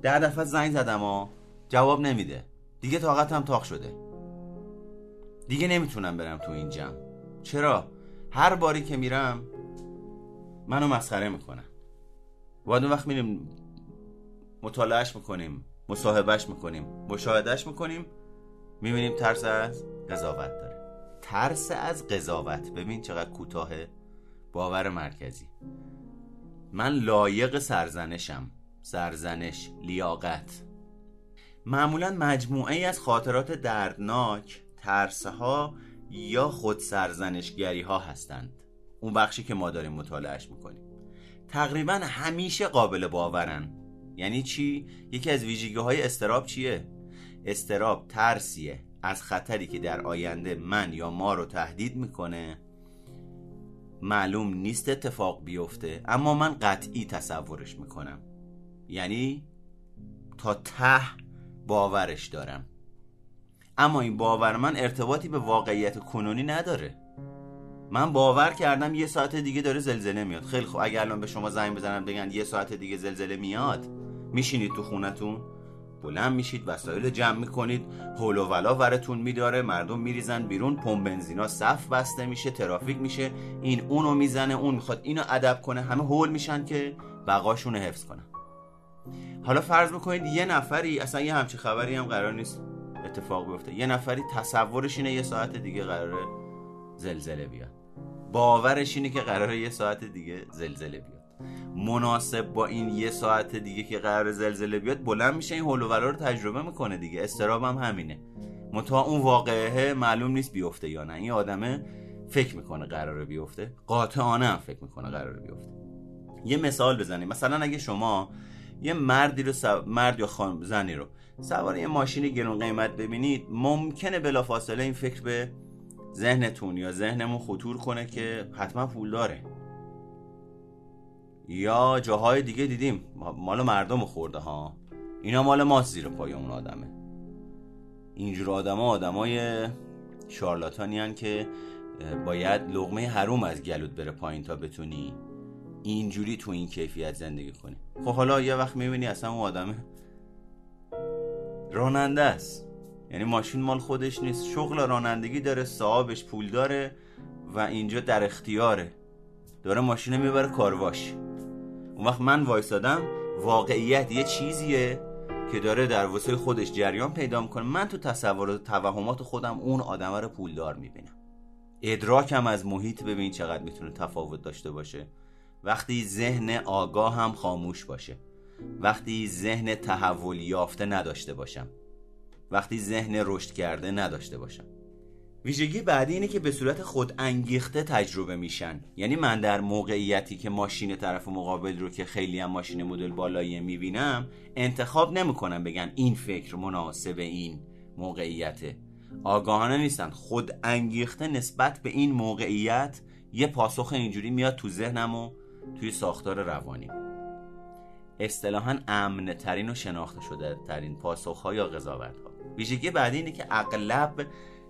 ده دفعه زنگ زدم و جواب نمیده. دیگه طاقتم تاق شده. دیگه نمی‌تونم برم تو این جمع. چرا؟ هر باری که میرم منو مسخره می‌کنن. بعد اون وقت میریم مطالعهش می‌کنیم مصاحبهش می‌کنیم مشاهدهش می‌کنیم می‌بینیم ترس از قضاوت داره. ترس از قضاوت. ببین چقدر کوتاه باور مرکزی. من لایق سرزنشم. سرزنش لیاقت. معمولا مجموعه ای از خاطرات دردناک ترسها یا خود سرزنشگری ها هستند. اون بخشی که ما داریم مطالعهش می‌کنیم. تقریبا همیشه قابل باورن. یعنی چی؟ یکی از ویژگی های استراب چیه؟ استراب ترسیه از خطری که در آینده من یا ما رو تهدید می‌کنه. معلوم نیست اتفاق بیفته اما من قطعی تصورش می‌کنم. یعنی تا ته باورش دارم. اما این باور من ارتباطی به واقعیت کنونی نداره. من باور کردم یه ساعت دیگه داره زلزله میاد. خیلی خوب. اگر الان به شما زنگ بزنن بگن یه ساعت دیگه زلزله میاد میشینید تو خونتون بلند میشید وسایل جمع می‌کنید هول و ولا ورتون میداره مردم میریزن بیرون پمپ بنزینا صف بسته میشه ترافیک میشه این اونو می‌زنه اون می‌خواد اینو ادب کنه همه هول میشن که بقاشون حفظ کنن. حالا فرض می‌کنید یه نفری اصلا یه همچی خبری هم قرار نیست. اتفاق بیفته. یه نفری تصورش اینه یه ساعت دیگه قراره زلزله بیاد. باورش اینه که قراره یه ساعت دیگه زلزله بیاد. مناسب با این یه ساعت دیگه که قرار زلزله بیاد بلند میشه این هول رو تجربه می‌کنه دیگه. استراب هم همینه متا اون واقعه معلوم نیست بیفته یا نه. این آدمه فکر می‌کنه قراره بیفته. قاطعانه هم فکر می‌کنه قراره بیفته. یه مثال بزنیم. مثلا اگه شما یه مردی رو مرد یا خانم زنی رو سوار یه ماشین گرون قیمت ببینید ممکنه بلافاصله این فکر به ذهنتون یا ذهنمون خطور کنه که حتما پول داره. یا جاهای دیگه دیدیم مال مردم خورده ها. اینا مال ما زیر پای اون آدمه. اینجور آدما آدمای شارلاتانی که باید لغمه حروم از گلود بره پایین تا بتونی اینجوری تو این کیفیت زندگی کنی. خب حالا یه وقت می‌بینی اصلا اون آدمه راننده است. یعنی ماشین مال خودش نیست. شغل رانندگی داره صاحبش پول داره و اینجا در اختیاره. داره ماشین می‌بره کارواش. اون وقت من وایسادم واقعیت یه چیزیه که داره در وسای خودش جریان پیدا می‌کنه. من تو تصور و توهمات خودم اون آدم رو پولدار می‌بینم. ادراکم از محیط ببین چقدر می‌تونه تفاوت داشته باشه. وقتی ذهن آگاه هم خاموش باشه. وقتی ذهن تحول یافته نداشته باشم. وقتی ذهن رشد کرده نداشته باشم. ویژگی بعدی اینه که به صورت خود انگیخته تجربه میشن. یعنی من در موقعیتی که ماشین طرف مقابل رو که خیلی هم ماشین مدل بالایی می‌بینم انتخاب نمی‌کنم بگن این فکر مناسب این موقعیته. آگاهانه نیستن. خود انگیخته نسبت به این موقعیت یه پاسخ اینجوری میاد تو ذهنم و توی ساختار روانی. اصطلاحا امن ترین و شناخته شده ترین پاسخ ها یا قضاوت ها ویژگی بعدی اینه که اغلب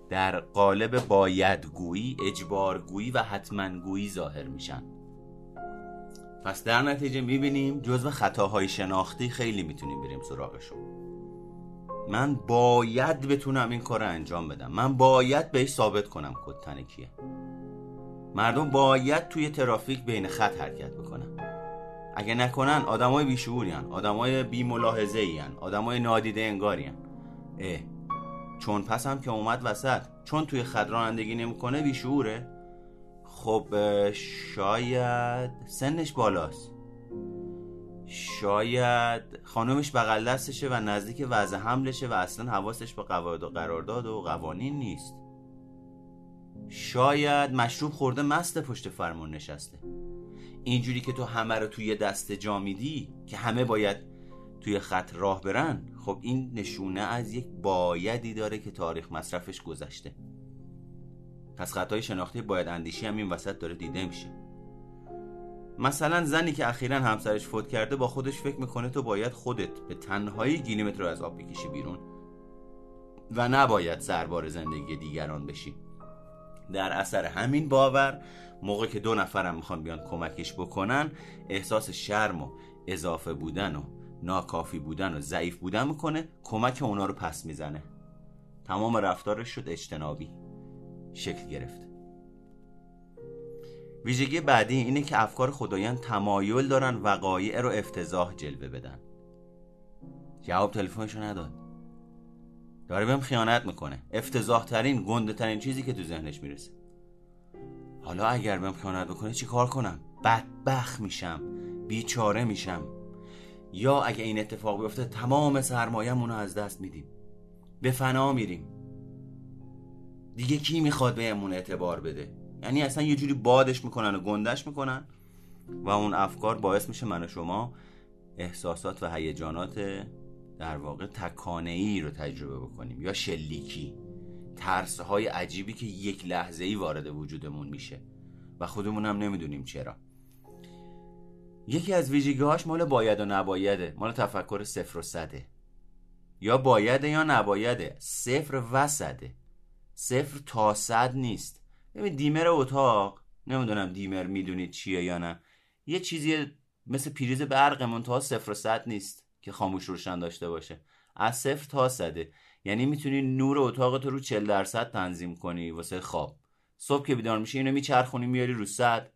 در قالب بایدگویی اجبارگویی و حتمنگویی ظاهر میشن. پس در نتیجه می‌بینیم جزو خطاهای شناختی خیلی می‌تونیم بریم سراغشون من باید بتونم این کار رو انجام بدم. من باید بهش ثابت کنم کد تنکیه مردم باید توی ترافیک بین خط حرکت بکنن. اگه نکنن آدمای هن آدمای بی ملاحظه ای هن آدمای نادیده انگاری هن. اه. چون پس هم که اومد وسط چون توی خط رانندگی نمی‌کنه بیشعوره. خب شاید سنش بالاست. شاید خانومش بغل دستشه و نزدیک وضع حملشه و اصلا حواسش به قواعد و قرارداد و قوانین نیست. شاید مشروب خورده مست پشت فرمون نشسته. اینجوری که تو همه رو توی دست جا میدی که همه باید توی خط راه برن خب این نشونه از یک بایدی داره که تاریخ مصرفش گذشته. پس خطای شناختی باید اندیشی هم این وسط داره دیده میشه. مثلا زنی که اخیرا همسرش فوت کرده با خودش فکر می‌کنه تو باید خودت به تنهایی کیلومتر رو از آب بکشی بیرون و نباید سربار زندگی دیگران بشی. در اثر همین باور موقع که دو نفرم می‌خوان بیان کمکش بکنن احساس شرم و اضافه بودن و ناکافی بودن و ضعیف بودن می‌کنه کمک اونا رو پس می‌زنه. تمام رفتارش شد اجتنابی. شکل گرفت. ویژگی بعدی اینه که افکار خدایان تمایل دارن وقایع رو افتضاح جلوه بدن. جواب تلفنشو نداد. داره بهم خیانت می‌کنه. افتضاح ترین گنده ترین چیزی که تو ذهنش می‌رسه. حالا اگر بهم خیانت بکنه چی کار کنم؟ بدبخ میشم بیچاره میشم. یا اگه این اتفاق بیفته تمام سرمایه‌مون رو از دست میدیم. به فنا میریم. دیگه کی می‌خواد بهمون اعتبار بده؟ یعنی اصلا یه جوری بادش می‌کنن و گندش می‌کنن و اون افکار باعث میشه من و شما احساسات و هیجانات در واقع تکانه ای رو تجربه بکنیم یا شلیکی. ترس عجیبی که یک لحظه ای وارد وجودمون میشه. و خودمون هم نمی‌دونیم چرا. یکی از ویژگی هاش مال باید و نبایده مال تفکر صفر و صده. یا بایده یا نبایده صفر و صده. صفر تا صد نیست. ببین دیمر اتاق نمی‌دونم دیمر می‌دونید چیه یا نه یه چیزی مثل پریز برق منتها صفر و صد نیست که خاموش روشن داشته باشه. از صفر تا صده. یعنی می‌تونی نور اتاق تو رو 40 درصد تنظیم کنی واسه خواب. صبح که بیدار میشه اینو میچرخونی میاری رو صد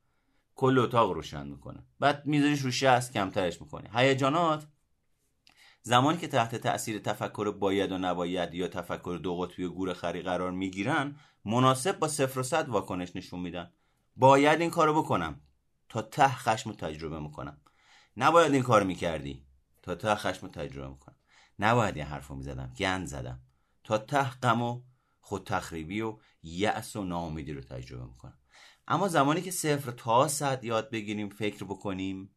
کل اتاق روشن می‌کنه. بعد میذاریش رو 60 کمترش می‌کنی. هیجانات زمانی که تحت تاثیر تفکر باید و نباید یا تفکر دو قطبی و گور خری قرار می‌گیرن مناسب با صفر و صد واکنش نشون میدن. باید این کارو بکنم تا ته خشم تجربه می‌کنم. نباید این کار می‌کردی تا ته خشم تجربه می‌کنم. نباید این حرف رو می‌زدم گند زدم. تا ته غم و خود تخریبی و یأس و ناامیدی رو تجربه می‌کنم. اما زمانی که صفر تا صد یاد بگیریم فکر بکنیم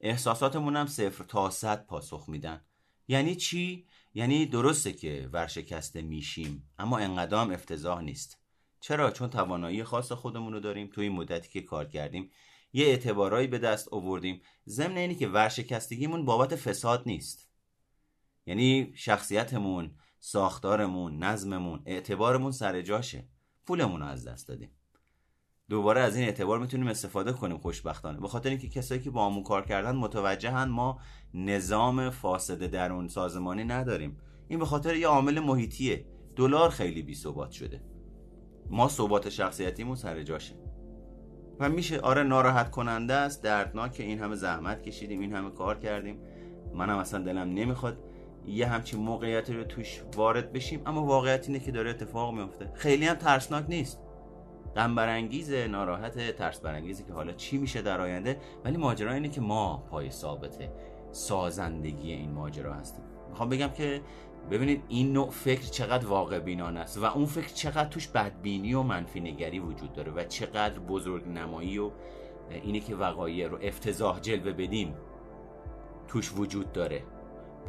احساساتمون هم صفر تا صد پاسخ میدن. یعنی چی؟ یعنی درسته که ورشکسته میشیم اما انقدام افتضاح نیست. چرا؟ چون توانایی خاص خودمون رو داریم. توی این مدتی که کار کردیم یه اعتبارایی به دست آوردیم. ضمن اینی که ورشکستگیمون بابت فساد نیست. یعنی شخصیتمون ساختارمون نظممون اعتبارمون سر جاشه. پولمون رو از دست دادیم. دوباره از این اعتبار می‌تونیم استفاده کنیم خوشبختانه. به خاطر اینکه کسایی که با همون کار کردن متوجهن ما نظام فاسد درون سازمانی نداریم. این به خاطر یه عامل محیطیه. دلار خیلی بی ثبات شده. ما ثبات شخصیتیمون سر جاشه. و میشه آره ناراحت کننده است دردناک این همه زحمت کشیدیم این همه کار کردیم. منم اصلا دلم نمی‌خواد یه همچین موقعیتی رو توش وارد بشیم اما واقعیت اینه که داره اتفاق میفته. خیلی هم ترسناک نیست. غم برانگیز ناراحت ترس برانگیزی که حالا چی میشه در آینده ولی ماجرا اینه که ما پای ثابت سازندگی این ماجرا هستیم. می‌خوام بگم که ببینید این نوع فکر چقدر واقع بینان است و اون فکر چقدر توش بدبینی و منفی نگری وجود داره و چقدر بزرگ نمایی و اینه که وقایع رو افتضاح جلوه بدیم توش وجود داره.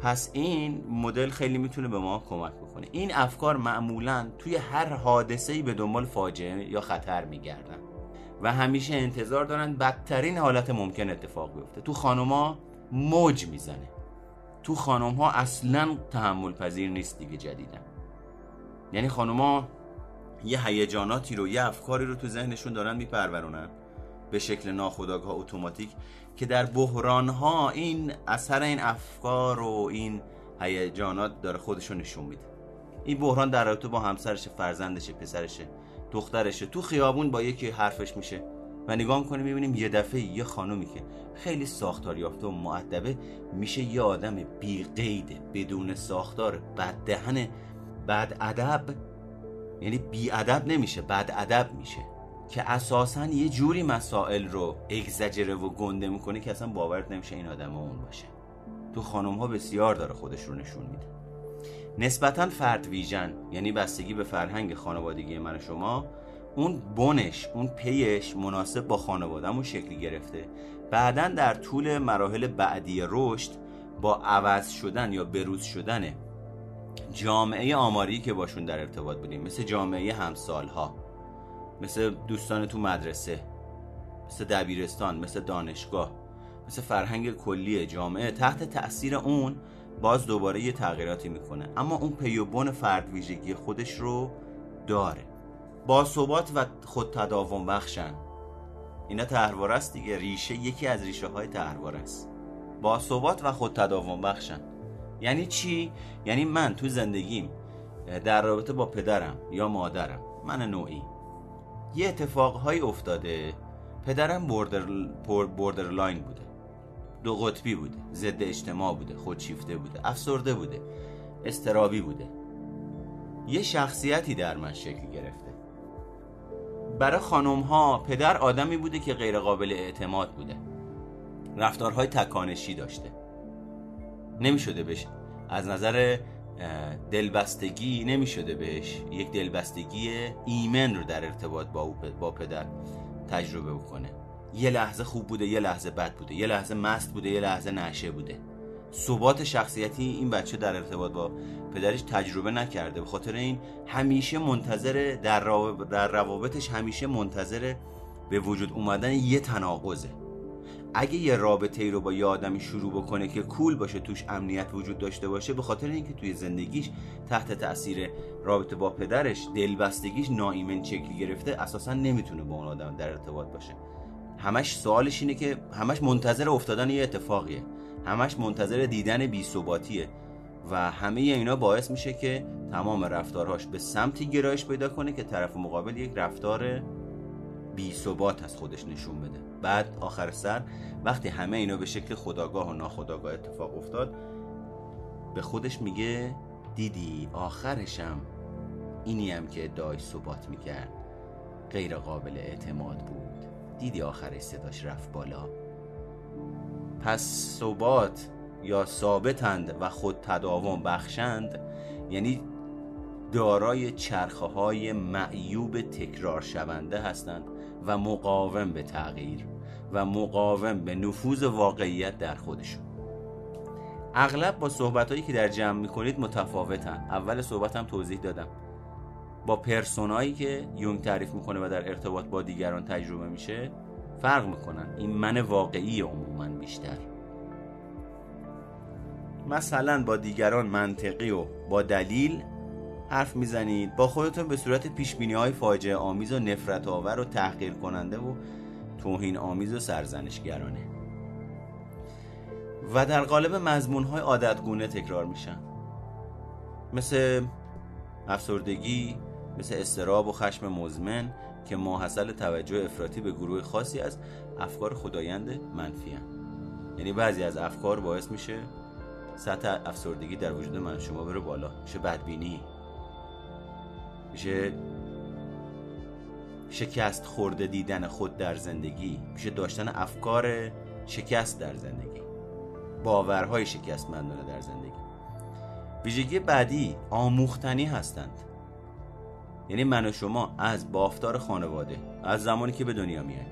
پس این مدل خیلی می‌تونه به ما کمک بکنه. این افکار معمولا توی هر حادثه‌ای به دنبال فاجعه یا خطر میگردن و همیشه انتظار دارن بدترین حالت ممکن اتفاق بیفته. تو خانوما موج می‌زنه. تو خانم ها اصلا تحمل پذیر نیست دیگه جدیدن یعنی خانوما یه هیجاناتی رو یه افکاری رو تو ذهنشون دارن میپرورونن. به شکل ناخودآگاه اتوماتیک. که در بحران ها این اثر این افکار و این هیجانات داره خودشو نشون میده. این بحران در رابطه با همسرشه فرزندشه پسرشه دخترشه. تو خیابون با یکی حرفش میشه و نگاه می‌کنیم می‌بینیم یه دفعه یه خانومی که خیلی ساختار یافته و معدبه میشه یه آدم بی قیده بدون ساختار بد دهن بد ادب یعنی بی ادب نمیشه بد ادب میشه. که اساسا یه جوری مسائل رو اگزجره و گنده می‌کنه که اصلا باورت نمیشه این آدم اون باشه. تو خانم ها بسیار داره خودش رو نشون میده. نسبتا فرد ویژن یعنی بستگی به فرهنگ خانوادگی من و شما اون بنش اون پیش مناسب با خانوادهمون شکلی گرفته. بعدا در طول مراحل بعدی رشد با عوض شدن یا بروز شدن جامعه آماری که باشون در ارتباط بودیم مثل جامعه همسالها. مثل دوستان تو مدرسه مثل دبیرستان مثل دانشگاه مثل فرهنگ کلی جامعه تحت تاثیر اون باز دوباره یه تغییراتی می‌کنه. اما اون پیوبون فرد ویژگی خودش رو داره. با ثبات و خود تداوم بخشن اینا تحوار است دیگه. ریشه یکی از ریشه های تحوار است. با ثبات و خود تداوم بخشن. یعنی چی؟ یعنی من تو زندگیم در رابطه با پدرم یا مادرم من نوعی یه اتفاقهایی افتاده. پدرم بوردر, بوردر لاین بوده. دو قطبی بوده. ضد اجتماع بوده. خودشیفته بوده. افسرده بوده. استرابی بوده. یه شخصیتی در من شکل گرفته. برای خانم ها پدر آدمی بوده که غیر قابل اعتماد بوده. رفتارهای تکانشی داشته. نمی شده بشه. از نظر دلبستگی نمی شده بهش. یک دلبستگی ایمن رو در ارتباط با, با پدر تجربه بکنه. یه لحظه خوب بوده یه لحظه بد بوده. یه لحظه مست بوده یه لحظه نشه بوده. ثبات شخصیتی این بچه در ارتباط با پدرش تجربه نکرده. به خاطر این همیشه منتظر در روابطش همیشه منتظر به وجود اومدن یه تناقضه. اگه یه رابطه ای رو با یه آدمی شروع بکنه که کول باشه توش امنیت وجود داشته باشه به خاطر اینکه توی زندگیش تحت تاثیر رابطه با پدرش دلبستگیش ناایمن شکلی گرفته اساسا نمی‌تونه با اون آدم در ارتباط باشه. همش سوالش اینه که همش منتظر افتادن یه اتفاقیه. همش منتظر دیدن بی و همه اینا باعث میشه که تمام رفتارهاش به سمتی گرایش پیدا کنه که طرف مقابل یک رفتار بی ثبات از خودش نشون بده. بعد آخر سر وقتی همه اینا به شکل خداگاه و ناخداگاه اتفاق افتاد به خودش میگه دیدی آخرشم اینی هم که ادعای ثبات می‌کرد. غیر قابل اعتماد بود. دیدی آخرش صداش رفت بالا. پس ثبات یا ثابتند و خود تداوم بخشند یعنی دارای چرخه های معیوب تکرار شونده هستند. و مقاوم به تغییر و مقاوم به نفوذ واقعیت در خودشون. اغلب با صحبت هایی که در جمع می‌کنید متفاوتن. اول صحبتم توضیح دادم. با پرسونایی که یونگ تعریف می‌کنه و در ارتباط با دیگران تجربه میشه فرق می‌کنن. این من واقعی عموما بیشتر. مثلا با دیگران منطقی و با دلیل حرف می‌زنید. با خودتون به صورت پیش های فاجعه آمیز و نفرت آور و تحقیر کننده و توهین آمیز و سرزنشگرانه. و در قالب مضمون های عادتگونه تکرار میشن. مثل افسردگی مثل استراب و خشم مزمن که ماحصل توجه افراطی به گروه خاصی از افکار خدایند منفی هن. یعنی بعضی از افکار باعث میشه سطح افسردگی در وجود من شما بره بالا. میشه بدبینی. میشه شکست خورده دیدن خود در زندگی میشه داشتن افکار شکست در زندگی باورهای شکستمندانه در زندگی. ویژگی بعدی آموختنی هستند. یعنی من و شما از بافتار خانواده از زمانی که به دنیا میایم.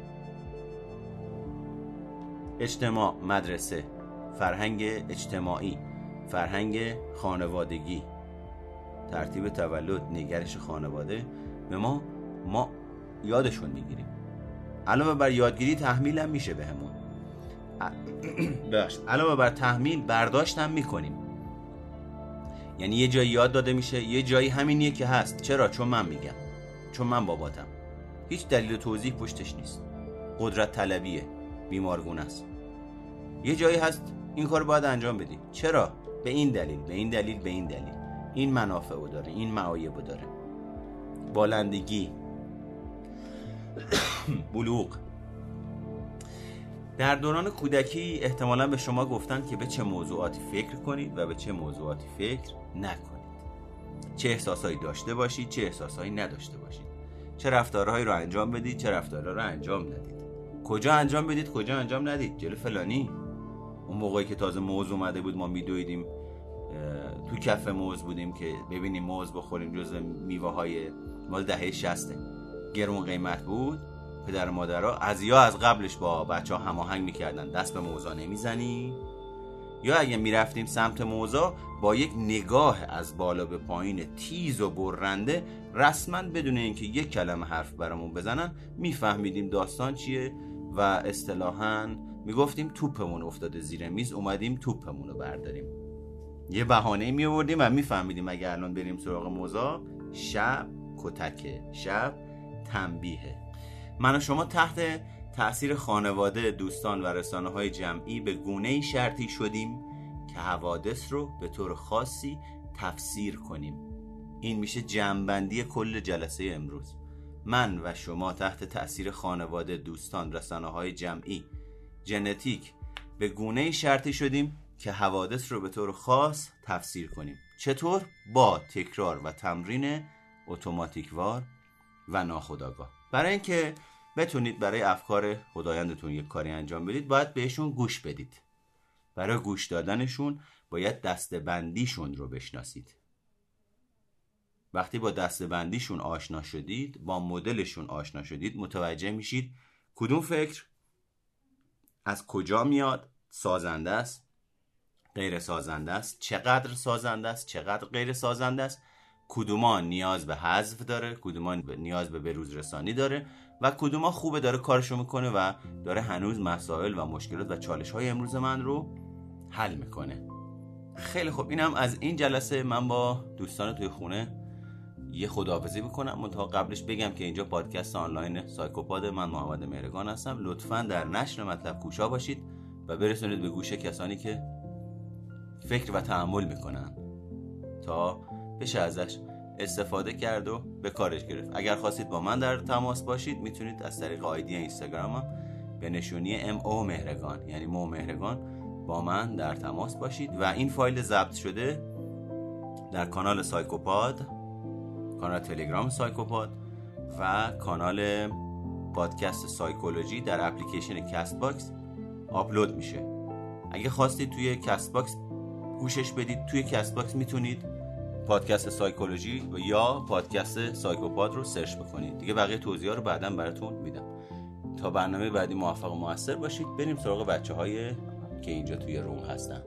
اجتماع مدرسه فرهنگ اجتماعی فرهنگ خانوادگی. ترتیب تولد نگرش خانواده به ما ما یادشون می‌گیریم. علاوه بر یادگیری تحمیل هم میشه بهمون. بخش علاوه بر تحمیل برداشتم می‌کنیم. یعنی یه جایی یاد داده میشه یه جایی همینیه که هست. چرا؟ چون من میگم. چون من باباتم. هیچ دلیل توضیح پشتش نیست. قدرت طلبیه. بیمارگونه است. یه جایی هست این کار باید انجام بدی. چرا؟ به این دلیل به این دلیل به این دلیل. این منافع رو داره این معایب رو داره. بالندگی. بلوغ. در دوران کودکی احتمالا به شما گفتن که به چه موضوعاتی فکر کنید و به چه موضوعاتی فکر نکنید. چه احساسایی داشته باشید چه احساسایی نداشته باشید. چه رفتارهایی رو انجام بدید چه رفتارهایی رو انجام ندید. کجا انجام بدید کجا انجام ندید؟ جلو فلانی. اون موقعی که تازه موز اومده بود ما میدویدیم تو کف موز بودیم که ببینیم موز بخوریم جز میوه های مال دهه شسته. گرون قیمت بود. پدر و مادرها از یا از قبلش با بچه ها هماهنگ می‌کردن. دست به موزا نمی‌زنی؟ یا اگه می‌رفتیم سمت موزا با یک نگاه از بالا به پایین تیز و برنده رسما بدون اینکه یک کلمه حرف برامون بزنن میفهمیدیم داستان چیه و اصطلاحا می‌گفتیم توپمون افتاده زیر میز اومدیم توپمون رو برداریم. یه بهانه می آوردیم و میفهمیدیم اگه الان بریم سراغ موزا شب کتکه شب تنبیهه. من و شما تحت تاثیر خانواده دوستان و رسانه های جمعی به گونه شرطی شدیم که حوادث رو به طور خاصی تفسیر کنیم. این میشه جمعبندی کل جلسه امروز. من و شما تحت تاثیر خانواده دوستان رسانه های جمعی ژنتیک به گونه شرطی شدیم که حوادث رو به طور خاص تفسیر کنیم. چطور؟ با تکرار و تمرین اتوماتیکوار و ناخودآگاه. برای اینکه بتونید برای افکار خدایندتون یک کاری انجام بدید باید بهشون گوش بدید. برای گوش دادنشون باید دستبندیشون رو بشناسید. وقتی با دستبندیشون آشنا شدید با مدلشون آشنا شدید متوجه میشید کدوم فکر از کجا میاد سازنده است غیر سازنده است. چقدر سازنده است چقدر غیر سازنده است. کدوما نیاز به حذف داره کدوما نیاز به بروز رسانی داره و کدوما خوبه داره کارشو می‌کنه و داره هنوز مسائل و مشکلات و چالش های امروز من رو حل می‌کنه. خیلی خوب. اینم از این جلسه من با دوستان توی خونه یه خداحافظی بکنم منتها قبلش بگم که اینجا پادکست آنلاین سایکوپاد من محمد مهرگان هستم. لطفا در نشر مطلب کوشا باشید و برسونید به گوشه کسانی که فکر و تحمل می‌کنن تا بشه ازش استفاده کرد و به کارش گرفت. اگر خواستید با من در تماس باشید می‌تونید از طریق آیدی اینستاگرامم به نشونی ام او مهرگان یعنی مو مهرگان با من در تماس باشید. و این فایل ضبط شده در کانال سایکوپاد کانال تلگرام سایکوپاد و کانال پادکست psychology در اپلیکیشن Castbox آپلود میشه. اگه خواستید توی Castbox گوشش بدید توی Castbox می‌تونید پادکست psychology و یا پادکست سایکوپاد رو سرچ بکنید. دیگه بقیه توضیح رو بعدا براتون میدم. تا برنامه بعدی موفق و موثر باشید بریم سراغ بچه های که اینجا توی روم هستن.